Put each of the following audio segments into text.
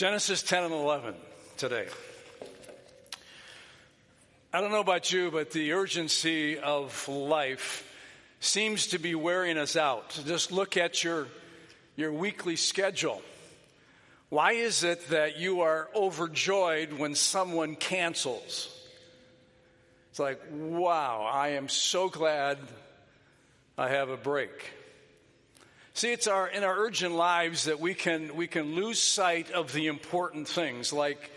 Genesis 10 and 11 today. I don't know about you, but the urgency of life seems to be wearing us out. Just look at your, your weekly schedule. Why is it that you are overjoyed when someone cancels? It's like, wow, I am so glad I have a break. See, it's our, in our urgent lives that we can, we can lose sight of the important things like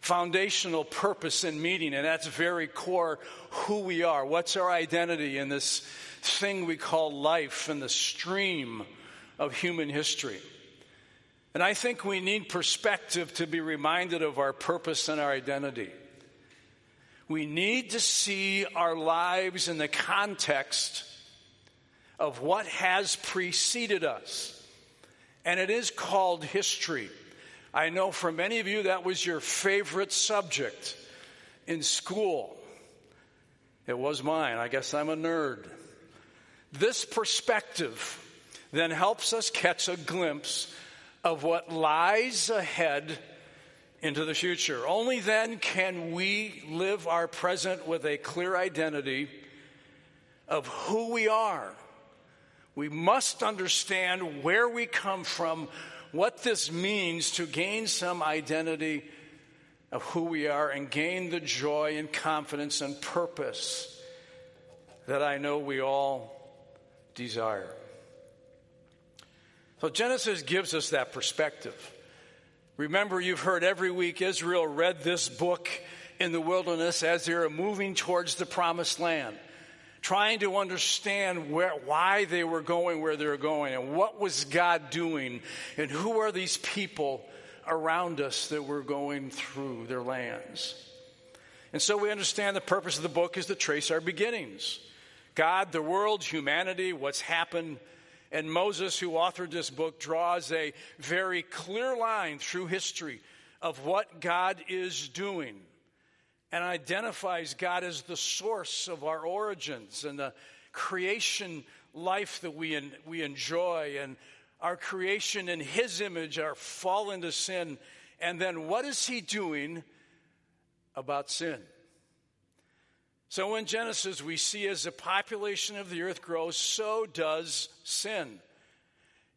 foundational purpose and meaning, and that's very core who we are. What's our identity in this thing we call life and the stream of human history? And I think we need perspective to be reminded of our purpose and our identity. We need to see our lives in the context of what has preceded us. And it is called history. I know for many of you that was your favorite subject in school. It was mine. I guess I'm a nerd. This perspective then helps us catch a glimpse of what lies ahead into the future. Only then can we live our present with a clear identity of who we are we must understand where we come from, what this means to gain some identity of who we are and gain the joy and confidence and purpose that I know we all desire. So Genesis gives us that perspective. Remember, you've heard every week Israel read this book in the wilderness as they were moving towards the promised land trying to understand where, why they were going where they were going and what was God doing and who are these people around us that were going through their lands. And so we understand the purpose of the book is to trace our beginnings. God, the world, humanity, what's happened. And Moses, who authored this book, draws a very clear line through history of what God is doing and identifies God as the source of our origins and the creation life that we, we enjoy and our creation in His image, our fall into sin. And then what is He doing about sin? So in Genesis, we see as the population of the earth grows, so does sin.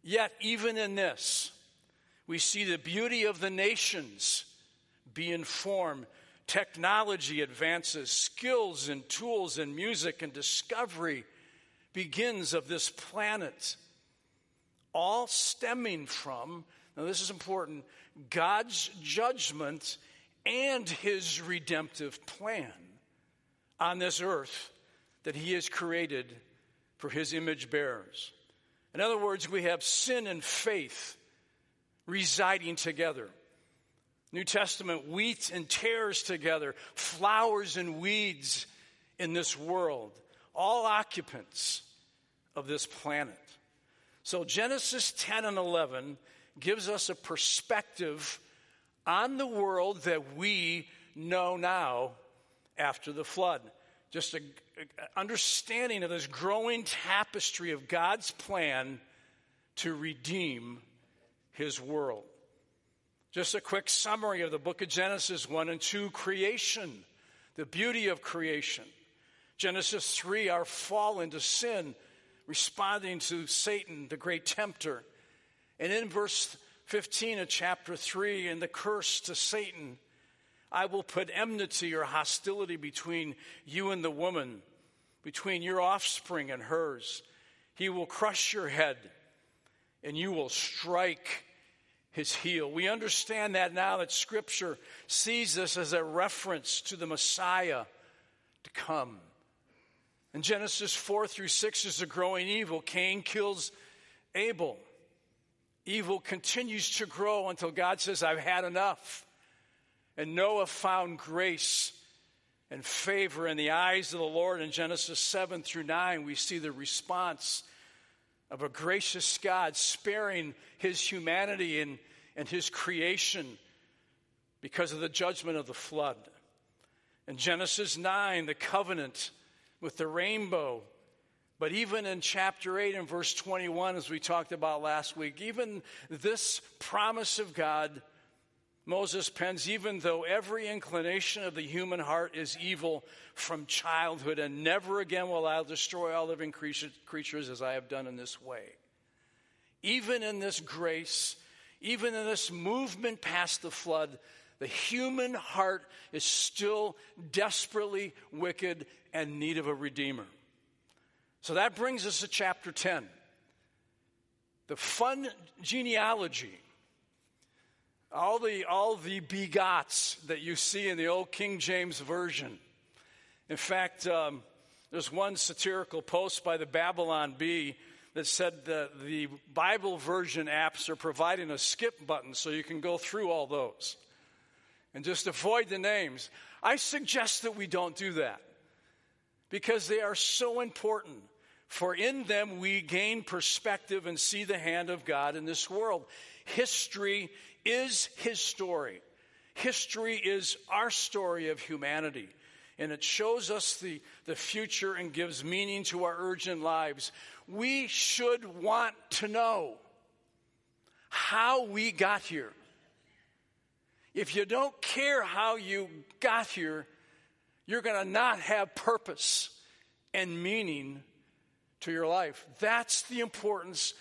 Yet, even in this, we see the beauty of the nations being formed technology advances, skills and tools and music and discovery begins of this planet, all stemming from, now this is important, God's judgment and his redemptive plan on this earth that he has created for his image bearers. In other words, we have sin and faith residing together. New Testament, wheat and tares together, flowers and weeds in this world, all occupants of this planet. So Genesis 10 and 11 gives us a perspective on the world that we know now after the flood. Just an understanding of this growing tapestry of God's plan to redeem his world. Just a quick summary of the book of Genesis 1 and 2 creation, the beauty of creation. Genesis 3, our fall into sin, responding to Satan, the great tempter. And in verse 15 of chapter 3, in the curse to Satan, I will put enmity or hostility between you and the woman, between your offspring and hers. He will crush your head, and you will strike his heel. We understand that now that Scripture sees this as a reference to the Messiah to come. In Genesis 4 through 6 is the growing evil. Cain kills Abel. Evil continues to grow until God says, I've had enough. And Noah found grace and favor in the eyes of the Lord. In Genesis 7 through 9, we see the response of a gracious God sparing his humanity and and his creation because of the judgment of the flood. In Genesis 9, the covenant with the rainbow. But even in chapter 8 and verse 21, as we talked about last week, even this promise of God Moses pens, even though every inclination of the human heart is evil from childhood, and never again will I destroy all living creatures as I have done in this way. Even in this grace, even in this movement past the flood, the human heart is still desperately wicked and need of a redeemer. So that brings us to chapter 10. The fun genealogy all the, all the begots that you see in the old King James Version. In fact, um, there's one satirical post by the Babylon Bee that said that the Bible version apps are providing a skip button so you can go through all those and just avoid the names. I suggest that we don't do that because they are so important. For in them we gain perspective and see the hand of God in this world. History is his story. History is our story of humanity. And it shows us the, the future and gives meaning to our urgent lives. We should want to know how we got here. If you don't care how you got here, you're going to not have purpose and meaning to your life. That's the importance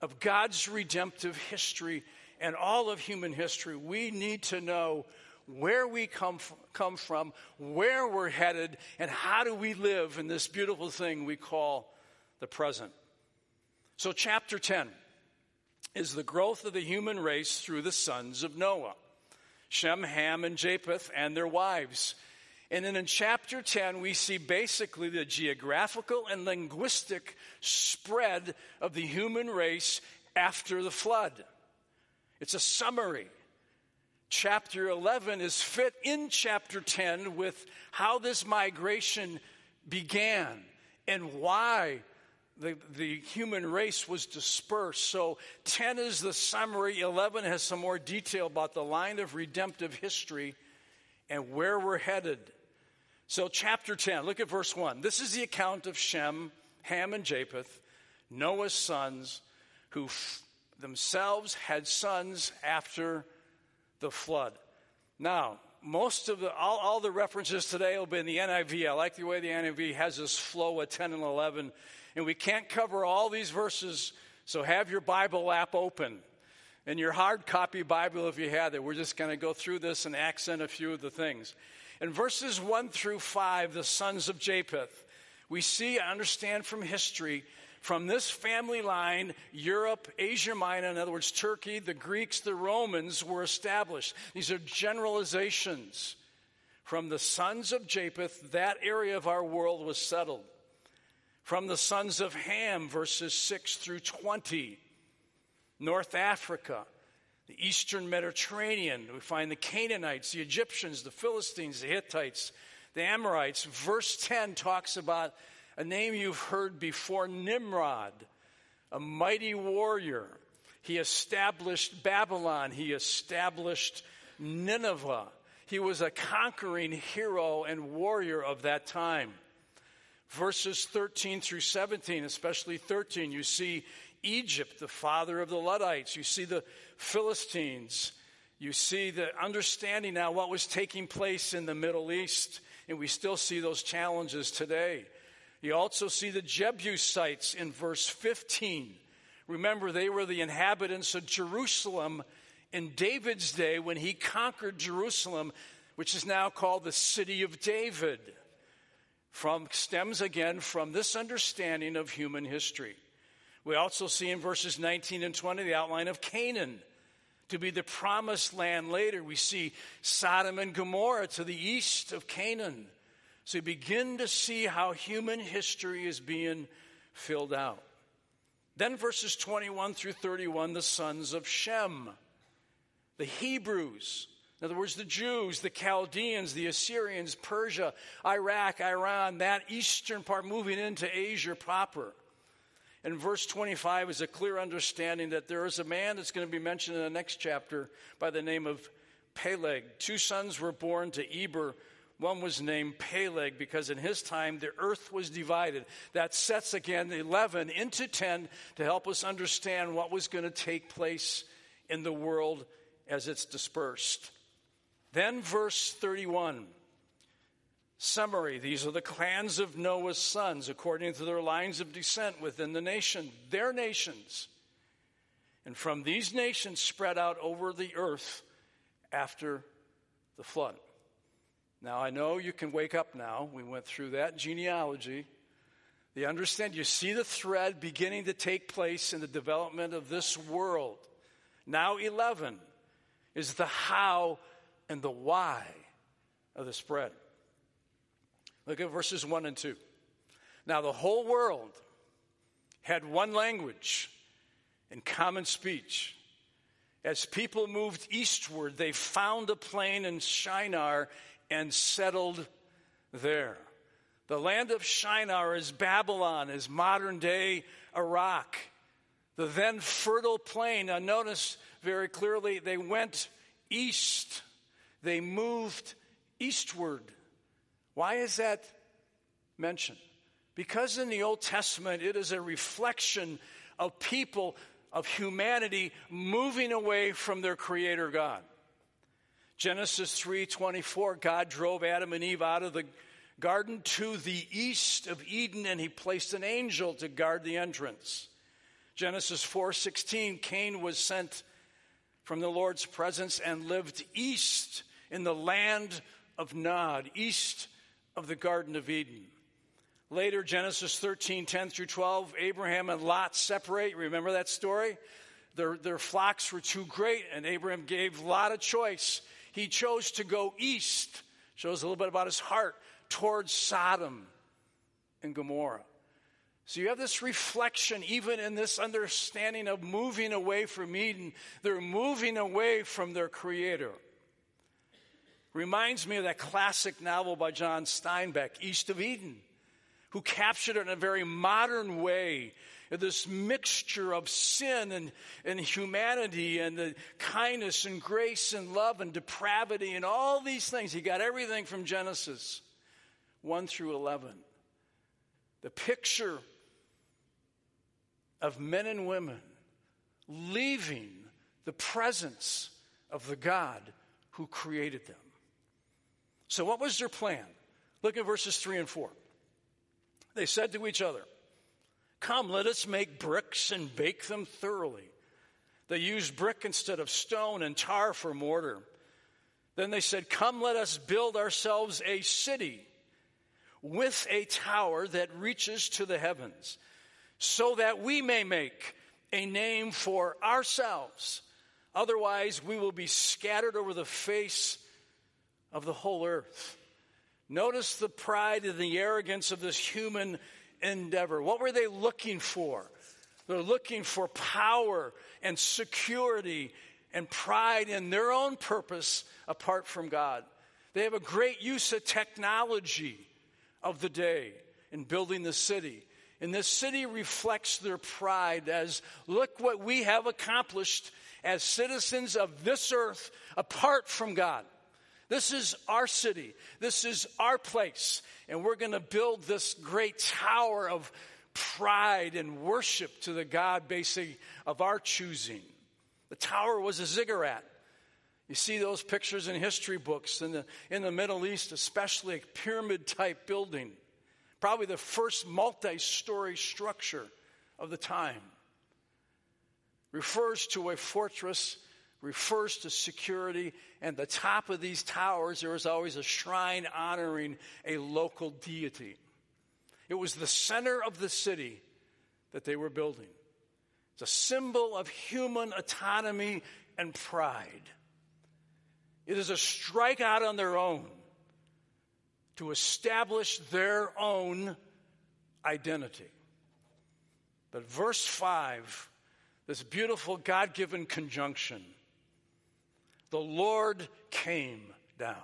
of God's redemptive history and all of human history, we need to know where we come from, come from, where we're headed, and how do we live in this beautiful thing we call the present. So, chapter 10 is the growth of the human race through the sons of Noah Shem, Ham, and Japheth, and their wives. And then in chapter 10, we see basically the geographical and linguistic spread of the human race after the flood. It's a summary. Chapter 11 is fit in chapter 10 with how this migration began and why the, the human race was dispersed. So 10 is the summary, 11 has some more detail about the line of redemptive history and where we're headed. So, chapter 10, look at verse 1. This is the account of Shem, Ham, and Japheth, Noah's sons, who themselves had sons after the flood. Now, most of the, all, all, the references today will be in the NIV. I like the way the NIV has this flow of 10 and 11. And we can't cover all these verses, so have your Bible app open. And your hard copy Bible, if you have it, we're just going to go through this and accent a few of the things. In verses 1 through 5, the sons of Japheth, we see, understand from history, from this family line, Europe, Asia Minor, in other words, Turkey, the Greeks, the Romans were established. These are generalizations. From the sons of Japheth, that area of our world was settled. From the sons of Ham, verses 6 through 20, North Africa, the eastern Mediterranean, we find the Canaanites, the Egyptians, the Philistines, the Hittites, the Amorites. Verse 10 talks about a name you've heard before Nimrod, a mighty warrior. He established Babylon, he established Nineveh. He was a conquering hero and warrior of that time. Verses 13 through 17, especially 13, you see Egypt, the father of the Ludites. You see the Philistines. You see the understanding now what was taking place in the Middle East, and we still see those challenges today. You also see the Jebusites in verse 15. Remember, they were the inhabitants of Jerusalem in David's day when he conquered Jerusalem, which is now called the city of David. From stems again from this understanding of human history. We also see in verses 19 and 20 the outline of Canaan to be the promised land later. We see Sodom and Gomorrah to the east of Canaan. So you begin to see how human history is being filled out. Then verses 21 through 31, the sons of Shem, the Hebrews. In other words, the Jews, the Chaldeans, the Assyrians, Persia, Iraq, Iran, that eastern part moving into Asia proper. And verse 25 is a clear understanding that there is a man that's going to be mentioned in the next chapter by the name of Peleg. Two sons were born to Eber one was named Peleg because in his time the earth was divided. That sets again 11 into 10 to help us understand what was going to take place in the world as it's dispersed. Then, verse 31. Summary These are the clans of Noah's sons according to their lines of descent within the nation, their nations. And from these nations spread out over the earth after the flood. Now, I know you can wake up now. We went through that genealogy. You understand, you see the thread beginning to take place in the development of this world. Now, 11 is the how and the why of the spread. Look at verses 1 and 2. Now, the whole world had one language and common speech. As people moved eastward, they found a plain in Shinar and settled there. The land of Shinar is Babylon, is modern day Iraq. The then fertile plain, now notice very clearly, they went east. They moved eastward. Why is that mentioned? Because in the Old Testament, it is a reflection of people, of humanity moving away from their Creator God. Genesis 3:24 God drove Adam and Eve out of the garden to the east of Eden and he placed an angel to guard the entrance. Genesis 4:16 Cain was sent from the Lord's presence and lived east in the land of Nod, east of the Garden of Eden. Later, Genesis 13:10 through 12, Abraham and Lot separate. Remember that story? Their, their flocks were too great, and Abraham gave Lot a choice. He chose to go east, shows a little bit about his heart, towards Sodom and Gomorrah. So you have this reflection, even in this understanding of moving away from Eden. They're moving away from their Creator. Reminds me of that classic novel by John Steinbeck, East of Eden, who captured it in a very modern way this mixture of sin and, and humanity and the kindness and grace and love and depravity and all these things. He got everything from Genesis 1 through 11. The picture of men and women leaving the presence of the God who created them. So, what was their plan? Look at verses 3 and 4. They said to each other, Come, let us make bricks and bake them thoroughly. They used brick instead of stone and tar for mortar. Then they said, Come, let us build ourselves a city with a tower that reaches to the heavens, so that we may make a name for ourselves. Otherwise, we will be scattered over the face of the whole earth. Notice the pride and the arrogance of this human endeavor. What were they looking for? They're looking for power and security and pride in their own purpose apart from God. They have a great use of technology of the day in building the city. And this city reflects their pride as look what we have accomplished as citizens of this earth apart from God. This is our city. This is our place. And we're going to build this great tower of pride and worship to the God basically of our choosing. The tower was a ziggurat. You see those pictures in history books in the, in the Middle East, especially a pyramid type building. Probably the first multi story structure of the time. Refers to a fortress refers to security. And the top of these towers, there was always a shrine honoring a local deity. It was the center of the city that they were building. It's a symbol of human autonomy and pride. It is a strikeout on their own to establish their own identity. But verse 5, this beautiful God given conjunction, the Lord came down.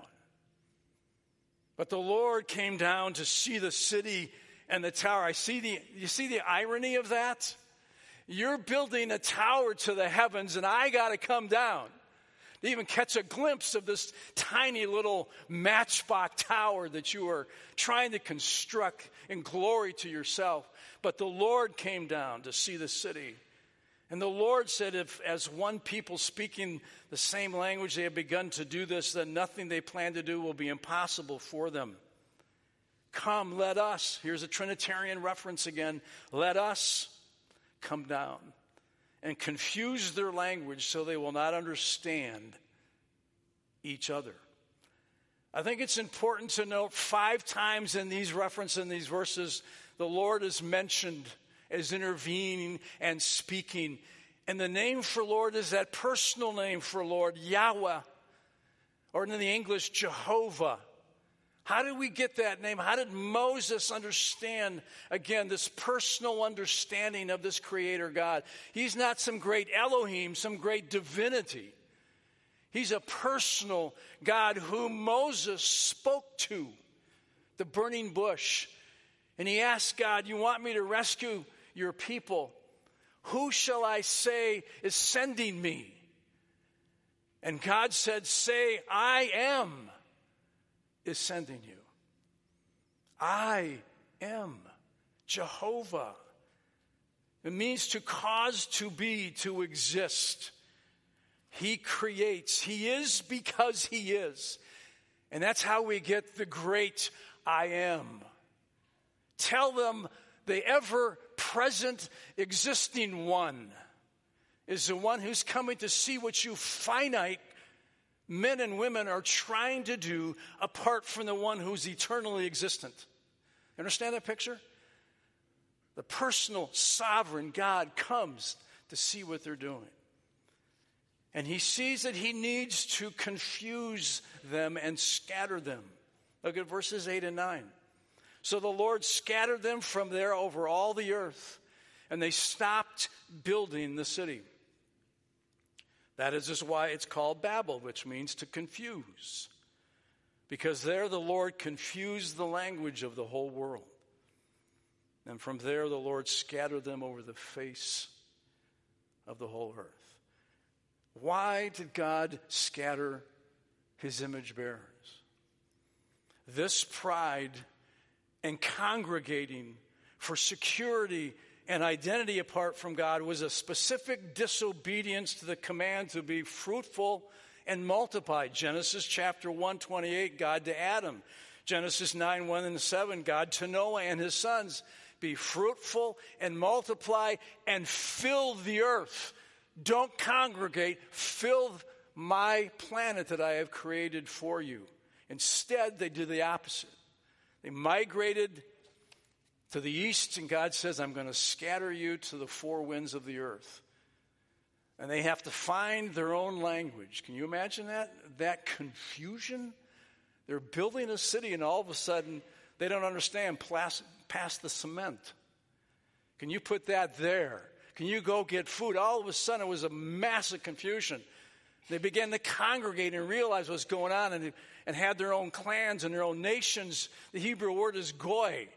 But the Lord came down to see the city and the tower. I see the, you see the irony of that? You're building a tower to the heavens, and I got to come down to even catch a glimpse of this tiny little matchbox tower that you are trying to construct in glory to yourself. But the Lord came down to see the city And the Lord said, if as one people speaking the same language they have begun to do this, then nothing they plan to do will be impossible for them. Come, let us, here's a Trinitarian reference again, let us come down and confuse their language so they will not understand each other. I think it's important to note five times in these references, in these verses, the Lord is mentioned as intervening and speaking. And the name for Lord is that personal name for Lord, Yahweh, or in the English, Jehovah. How did we get that name? How did Moses understand, again, this personal understanding of this Creator God? He's not some great Elohim, some great divinity. He's a personal God whom Moses spoke to, the burning bush. And he asked God, You want me to rescue your people? Who shall I say is sending me? And God said, Say, I am is sending you. I am Jehovah. It means to cause to be, to exist. He creates. He is because He is. And that's how we get the great I am. Tell them the ever present existing one is the one who's coming to see what you finite men and women are trying to do apart from the one who's eternally existent. You understand that picture? The personal sovereign God comes to see what they're doing. And he sees that he needs to confuse them and scatter them. Look at verses 8 and 9. So the Lord scattered them from there over all the earth, and they stopped building the city. That is why it's called Babel, which means to confuse. Because there the Lord confused the language of the whole world. And from there the Lord scattered them over the face of the whole earth. Why did God scatter his image bearers? This pride and congregating for security and identity apart from God was a specific disobedience to the command to be fruitful and multiply. Genesis chapter 1, 28, God to Adam. Genesis 9, 1 and 7, God to Noah and his sons. Be fruitful and multiply and fill the earth. Don't congregate, fill my planet that I have created for you. Instead, they did the opposite. They migrated to the east, and God says, I'm going to scatter you to the four winds of the earth. And they have to find their own language. Can you imagine that? That confusion? They're building a city, and all of a sudden, they don't understand past the cement. Can you put that there? Can you go get food? All of a sudden, it was a massive confusion. They began to congregate and realize what's going on and, and had their own clans and their own nations. The Hebrew word is goy.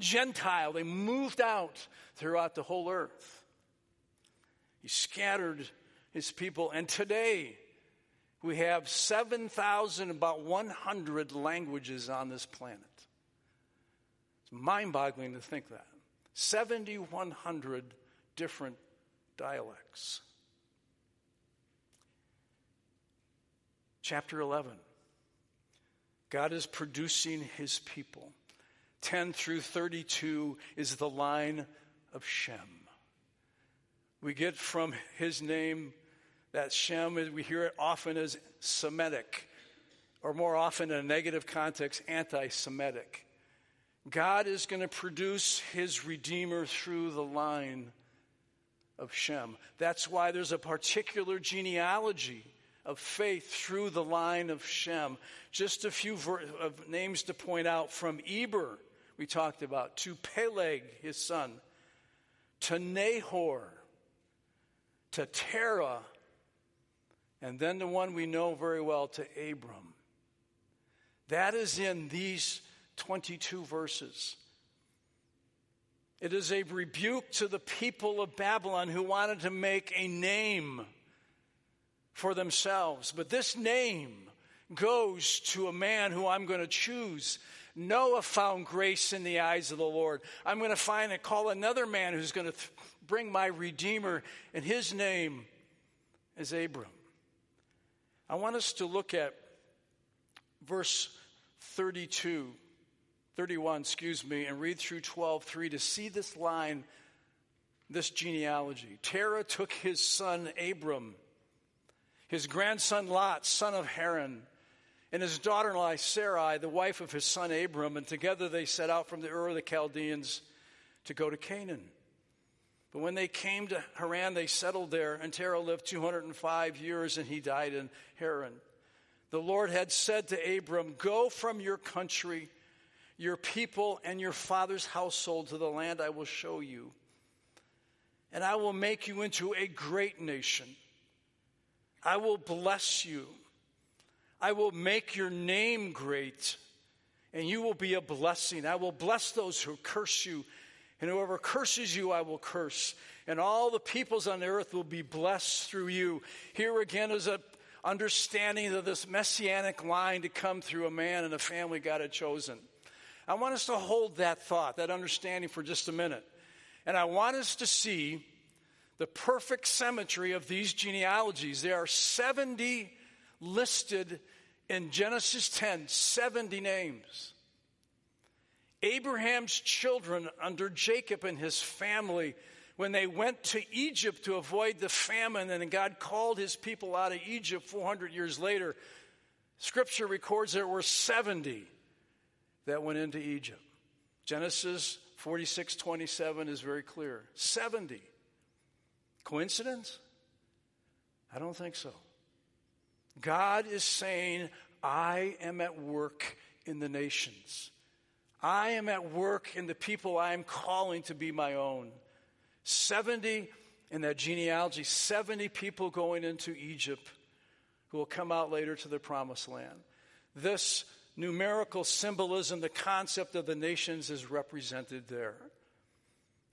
Gentile. They moved out throughout the whole earth. He scattered his people. And today, we have 7,000, about 100 languages on this planet. It's mind boggling to think that. 7,100 different dialects. Chapter 11 God is producing his people. 10 through 32 is the line of Shem. We get from his name that Shem, we hear it often as Semitic, or more often in a negative context, anti Semitic. God is going to produce his Redeemer through the line of Shem. That's why there's a particular genealogy of faith through the line of Shem. Just a few ver- names to point out from Eber we talked about, to Peleg, his son, to Nahor, to Terah, and then the one we know very well, to Abram. That is in these 22 verses. It is a rebuke to the people of Babylon who wanted to make a name for themselves. But this name, goes to a man who I'm going to choose. Noah found grace in the eyes of the Lord. I'm going to find and call another man who's going to th- bring my Redeemer, and his name is Abram. I want us to look at verse 32, 31, excuse me, and read through 12, 3 to see this line, this genealogy. Terah took his son Abram, his grandson Lot, son of Haran, and his daughter in law Sarai, the wife of his son Abram, and together they set out from the Ur of the Chaldeans to go to Canaan. But when they came to Haran, they settled there, and Terah lived 205 years, and he died in Haran. The Lord had said to Abram, Go from your country, your people, and your father's household to the land I will show you. And I will make you into a great nation. I will bless you. I will make your name great, and you will be a blessing. I will bless those who curse you and whoever curses you, I will curse. And all the peoples on the earth will be blessed through you. Here again is a understanding of this messianic line to come through a man and a family God had chosen. I want us to hold that thought, that understanding for just a minute. And I want us to see the perfect symmetry of these genealogies. There are 70 listed in Genesis 10, 70 names. Abraham's children under Jacob and his family when they went to Egypt to avoid the famine and God called his people out of Egypt 400 years later. Scripture records there were 70 that went into Egypt. Genesis 46 27 is very clear. 70. Coincidence? I don't think so. God is saying, I am at work in the nations. I am at work in the people I am calling to be my own. 70 in that genealogy, 70 people going into Egypt who will come out later to the promised land. This numerical symbolism, the concept of the nations is represented there.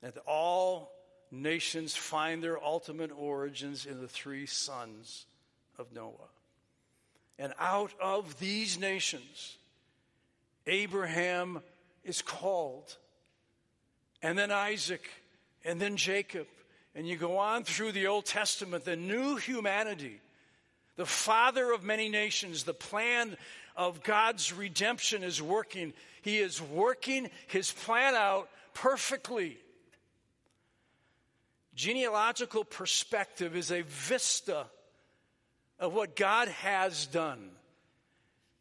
And all nations find their ultimate origins in the three sons of Noah. And out of these nations, Abraham is called. And then Isaac, and then Jacob. And you go on through the Old Testament, the new humanity, the father of many nations, the plan of God's redemption is working. He is working his plan out perfectly. Genealogical perspective is a vista of what God has done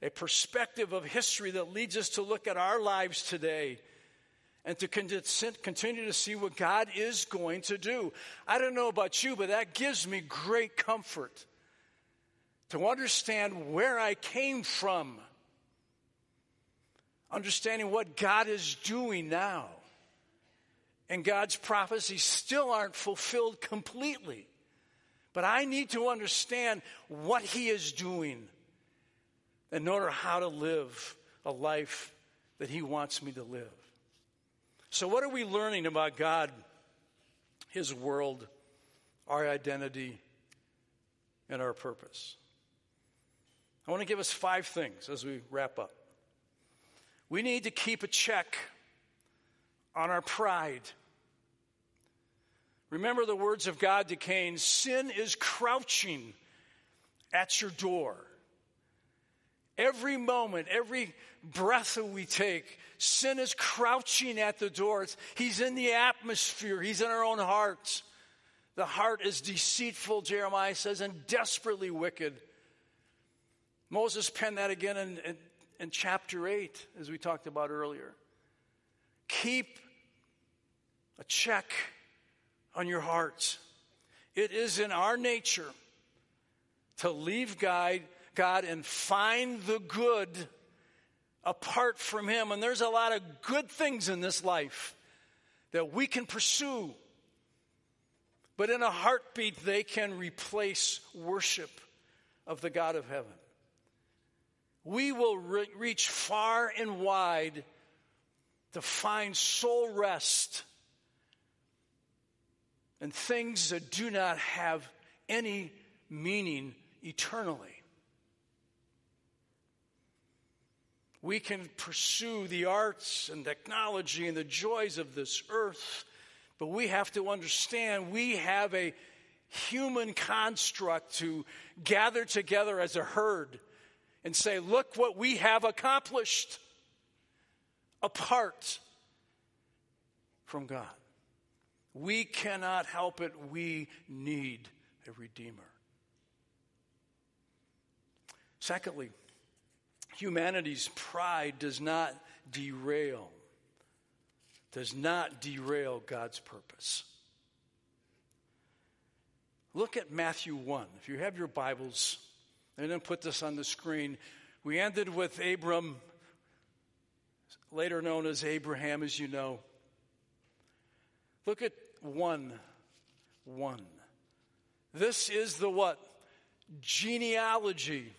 a perspective of history that leads us to look at our lives today and to continue to see what God is going to do. I don't know about you, but that gives me great comfort to understand where I came from, understanding what God is doing now. And God's prophecies still aren't fulfilled completely. But I need to understand what He is doing in order how to live a life that He wants me to live. So, what are we learning about God, His world, our identity, and our purpose? I want to give us five things as we wrap up. We need to keep a check on our pride. Remember the words of God to Cain sin is crouching at your door. Every moment, every breath that we take, sin is crouching at the doors. He's in the atmosphere, he's in our own hearts. The heart is deceitful, Jeremiah says, and desperately wicked. Moses penned that again in, in, in chapter 8, as we talked about earlier. Keep a check on your hearts. It is in our nature to leave God God and find the good apart from Him. And there's a lot of good things in this life that we can pursue. But in a heartbeat, they can replace worship of the God of heaven. We will re- reach far and wide to find soul rest and things that do not have any meaning eternally. We can pursue the arts and technology and the joys of this earth, but we have to understand we have a human construct to gather together as a herd and say, Look what we have accomplished apart from God. We cannot help it. We need a Redeemer. Secondly, humanity's pride does not derail, does not derail God's purpose. Look at Matthew 1. If you have your Bibles, I'm going to put this on the screen. We ended with Abram, later known as Abraham, as you know. Look at 1 1. This is the what? Genealogy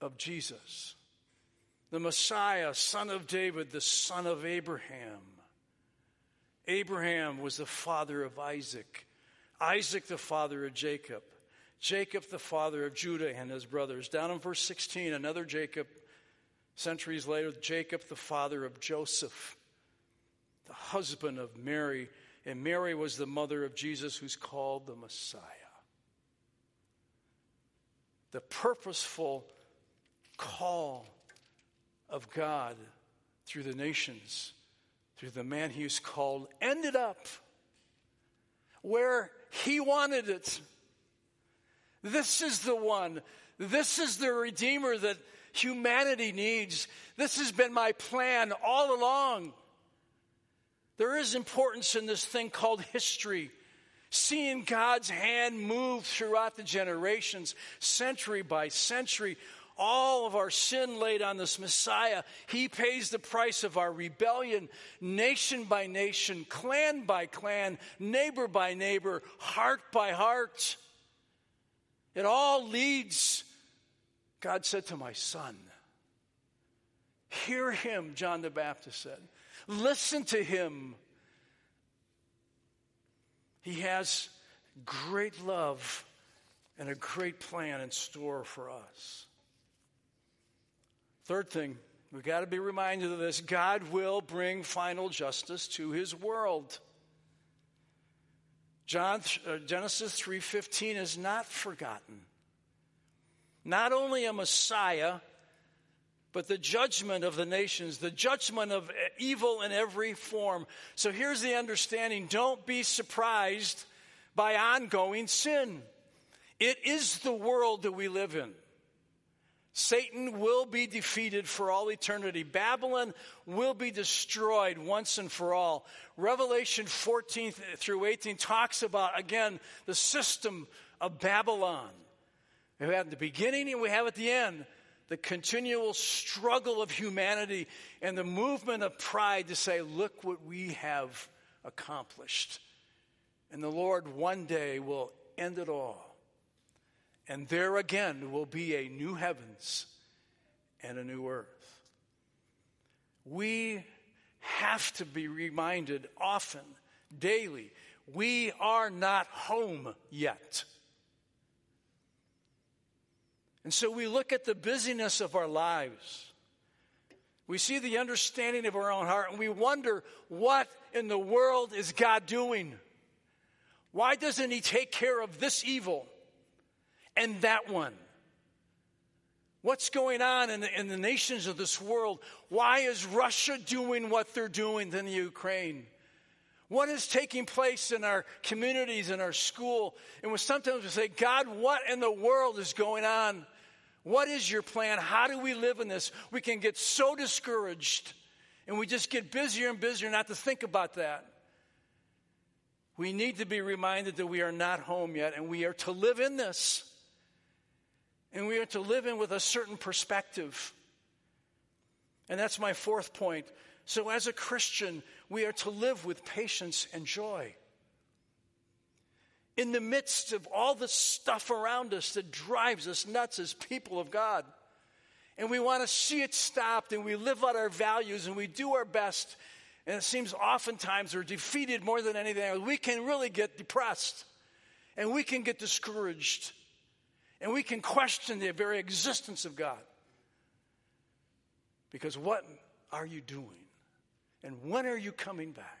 of Jesus. The Messiah, son of David, the son of Abraham. Abraham was the father of Isaac. Isaac, the father of Jacob. Jacob, the father of Judah and his brothers. Down in verse 16, another Jacob, centuries later, Jacob, the father of Joseph, the husband of Mary. And Mary was the mother of Jesus, who's called the Messiah. The purposeful call of God through the nations, through the man he he's called, ended up where he wanted it. This is the one. This is the Redeemer that humanity needs. This has been my plan all along. There is importance in this thing called history. Seeing God's hand move throughout the generations, century by century, all of our sin laid on this Messiah. He pays the price of our rebellion, nation by nation, clan by clan, neighbor by neighbor, heart by heart. It all leads, God said to my son, Hear him, John the Baptist said. Listen to him. He has great love and a great plan in store for us. Third thing, we've got to be reminded of this God will bring final justice to his world. John, uh, Genesis 3:15 is not forgotten. Not only a Messiah, but the judgment of the nations, the judgment of evil in every form. So here's the understanding don't be surprised by ongoing sin. It is the world that we live in. Satan will be defeated for all eternity. Babylon will be destroyed once and for all. Revelation 14 through 18 talks about, again, the system of Babylon. We have in the beginning and we have at the end the continual struggle of humanity and the movement of pride to say, look what we have accomplished. And the Lord one day will end it all. And there again will be a new heavens and a new earth. We have to be reminded often, daily, we are not home yet. And so we look at the busyness of our lives. We see the understanding of our own heart and we wonder what in the world is God doing? Why doesn't He take care of this evil? and that one. What's going on in the, in the nations of this world? Why is Russia doing what they're doing in the Ukraine? What is taking place in our communities, in our school? And we sometimes we say, God, what in the world is going on? What is your plan? How do we live in this? We can get so discouraged and we just get busier and busier not to think about that. We need to be reminded that we are not home yet and we are to live in this. And we are to live in with a certain perspective. And that's my fourth point. So, as a Christian, we are to live with patience and joy. In the midst of all the stuff around us that drives us nuts as people of God, and we want to see it stopped, and we live out our values, and we do our best, and it seems oftentimes we're defeated more than anything else, we can really get depressed, and we can get discouraged. And we can question the very existence of God. Because what are you doing? And when are you coming back?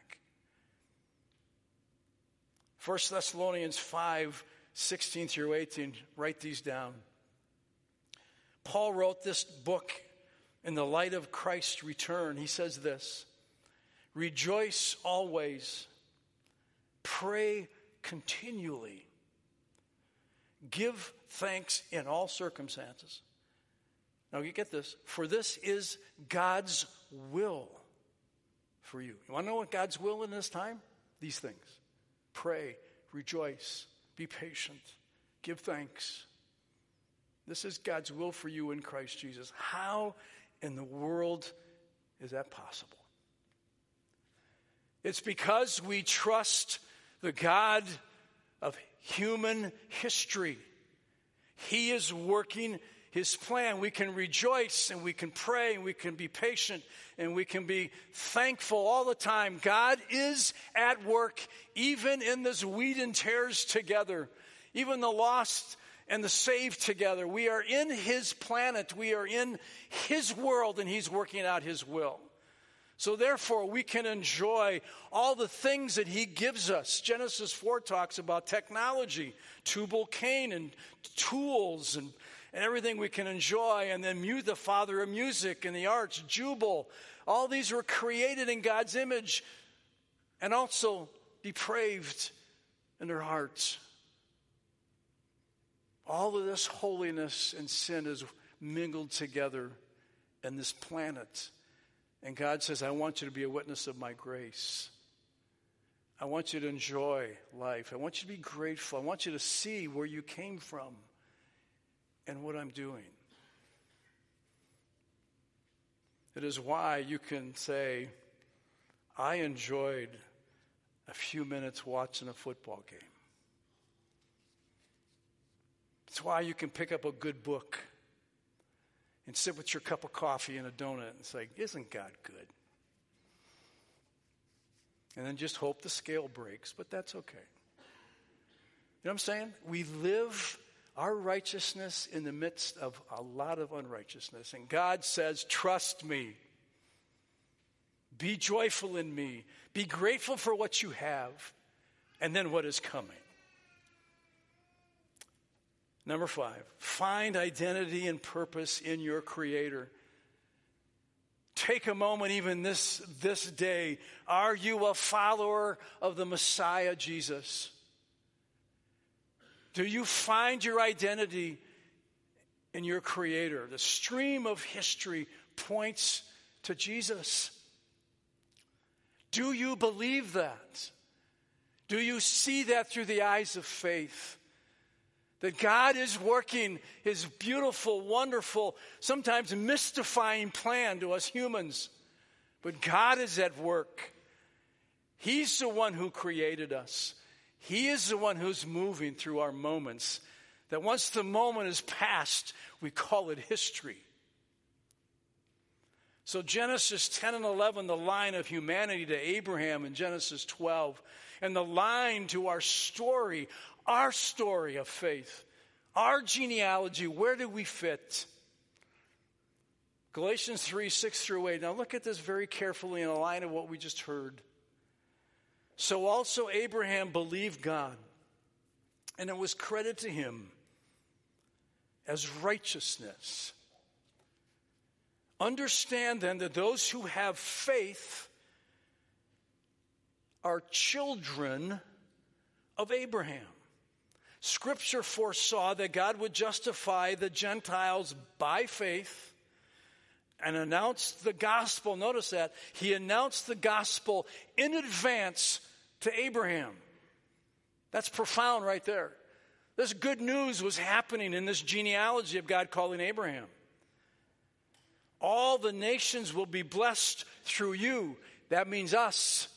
1 Thessalonians 5 16 through 18, write these down. Paul wrote this book in the light of Christ's return. He says this Rejoice always, pray continually, give thanks in all circumstances. Now, you get this, for this is God's will for you. You want to know what God's will in this time? These things pray, rejoice, be patient, give thanks. This is God's will for you in Christ Jesus. How in the world is that possible? It's because we trust the God of human history. He is working his plan. We can rejoice and we can pray and we can be patient and we can be thankful all the time. God is at work even in this weed and tares together, even the lost and the saved together. We are in his planet, we are in his world, and he's working out his will. So, therefore, we can enjoy all the things that He gives us. Genesis 4 talks about technology, Tubal Cain, and tools, and and everything we can enjoy, and then mute the Father of music and the arts, Jubal. All these were created in God's image and also depraved in their hearts. All of this holiness and sin is mingled together in this planet. And God says, I want you to be a witness of my grace. I want you to enjoy life. I want you to be grateful. I want you to see where you came from and what I'm doing. It is why you can say, I enjoyed a few minutes watching a football game. It's why you can pick up a good book and sit with your cup of coffee and a donut and say, Isn't God good? And then just hope the scale breaks, but that's okay. You know what I'm saying? We live our righteousness in the midst of a lot of unrighteousness. And God says, Trust me. Be joyful in me. Be grateful for what you have and then what is coming. Number five, find identity and purpose in your Creator. Take a moment, even this, this day. Are you a follower of the Messiah, Jesus? Do you find your identity in your Creator? The stream of history points to Jesus. Do you believe that? Do you see that through the eyes of faith? That God is working his beautiful, wonderful, sometimes mystifying plan to us humans. But God is at work. He's the one who created us. He is the one who's moving through our moments. That once the moment is past, we call it history. So, Genesis 10 and 11, the line of humanity to Abraham in Genesis 12, and the line to our story, our story of faith, our genealogy, where do we fit? Galatians 3 6 through 8. Now, look at this very carefully in the line of what we just heard. So also Abraham believed God, and it was credit to him as righteousness. Understand then that those who have faith are children of Abraham. Scripture foresaw that God would justify the Gentiles by faith and announced the gospel. Notice that. He announced the gospel in advance to Abraham. That's profound right there. This good news was happening in this genealogy of God calling Abraham. All the nations will be blessed through you. That means us.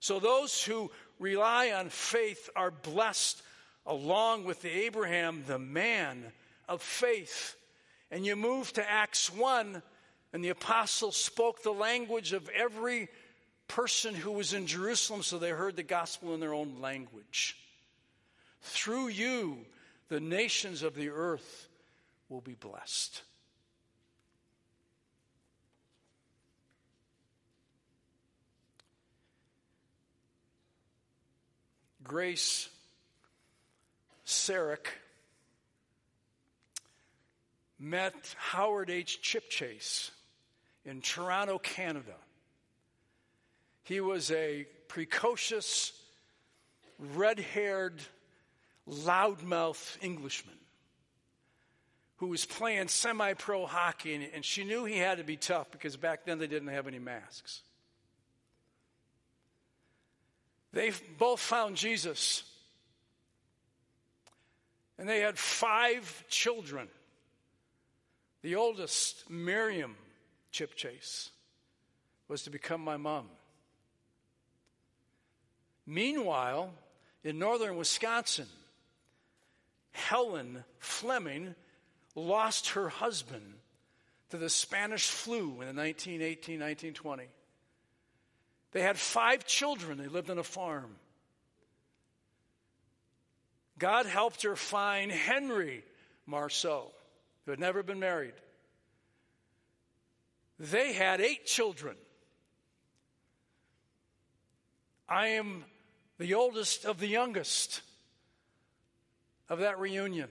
So those who rely on faith are blessed along with the Abraham, the man of faith and you move to Acts 1, and the apostles spoke the language of every person who was in Jerusalem, so they heard the gospel in their own language. Through you, the nations of the earth will be blessed. Grace Sarek met Howard H. Chipchase in Toronto, Canada. He was a precocious, red haired, loudmouth Englishman who was playing semi pro hockey, and she knew he had to be tough because back then they didn't have any masks. They both found Jesus. And they had five children. The oldest, Miriam Chipchase, was to become my mom. Meanwhile, in northern Wisconsin, Helen Fleming lost her husband to the Spanish flu in the 1918 1920. They had five children. They lived on a farm. God helped her find Henry Marsceau, who had never been married. They had eight children. I am the oldest of the youngest of that reunion.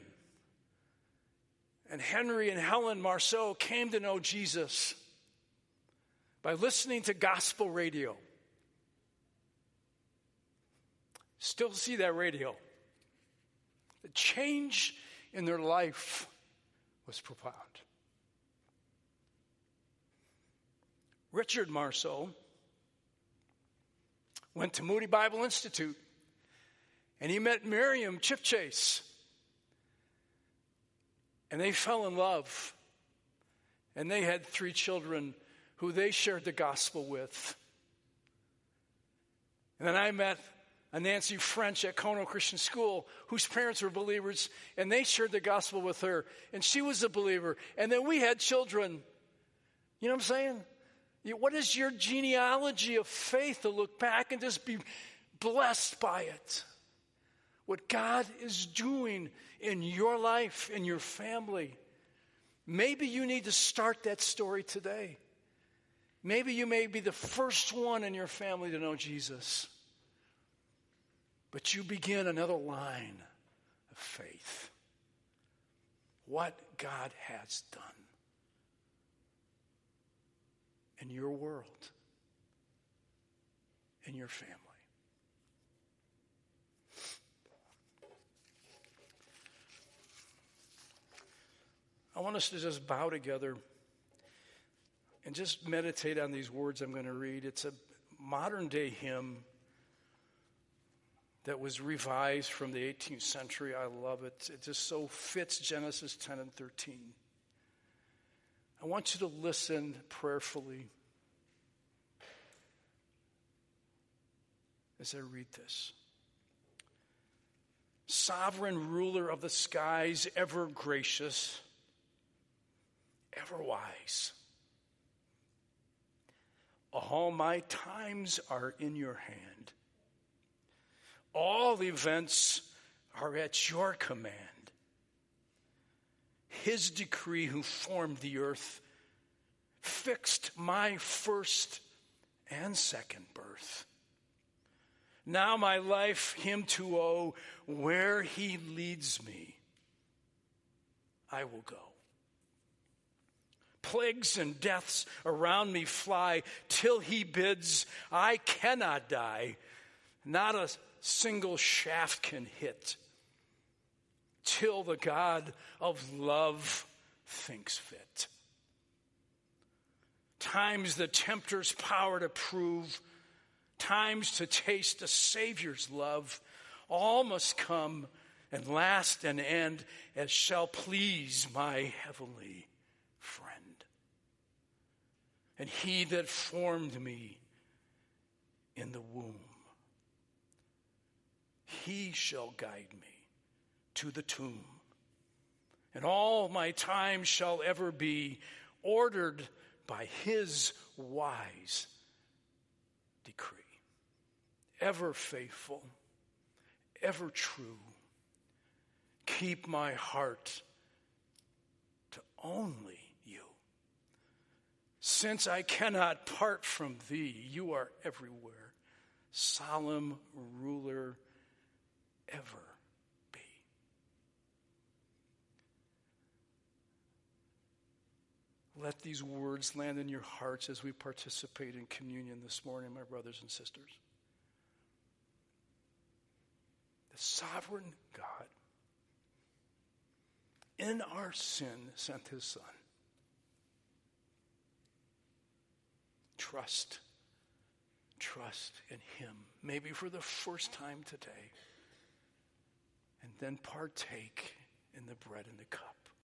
And Henry and Helen Marsceau came to know Jesus by listening to gospel radio. Still see that radio. The change in their life was profound. Richard Marsceau went to Moody Bible Institute and he met Miriam Chipchase. And they fell in love. And they had three children who they shared the gospel with. And then I met a Nancy French at Kono Christian School whose parents were believers, and they shared the gospel with her, and she was a believer. And then we had children. You know what I'm saying? What is your genealogy of faith to look back and just be blessed by it? What God is doing in your life, in your family. Maybe you need to start that story today. Maybe you may be the first one in your family to know Jesus. But you begin another line of faith. What God has done in your world, in your family. I want us to just bow together and just meditate on these words I'm going to read. It's a modern day hymn that was revised from the 18th century. I love it. It just so fits Genesis 10 and 13. I want you to listen prayerfully as I read this. Sovereign ruler of the skies, ever gracious, ever wise. All my times are in your hand. All events are at your command. His decree, who formed the earth, fixed my first and second birth. Now my life him to owe, where he leads me, I will go. Plagues and deaths around me fly till he bids, I cannot die. Not a single shaft can hit till the God of love thinks fit. Times the tempter's power to prove, times to taste the Savior's love, all must come and last and end as shall please my heavenly friend. And he that formed me in the womb he shall guide me to the tomb. And all my time shall ever be ordered by his wise decree. Ever faithful, ever true. Keep my heart to only you. Since I cannot part from thee, you are everywhere, solemn ruler ever be. Let these words land in your hearts as we participate in communion this morning, my brothers and sisters. The sovereign God, in our sin, sent his Son. Trust, trust in him, maybe for the first time today, and then partake in the bread and the cup.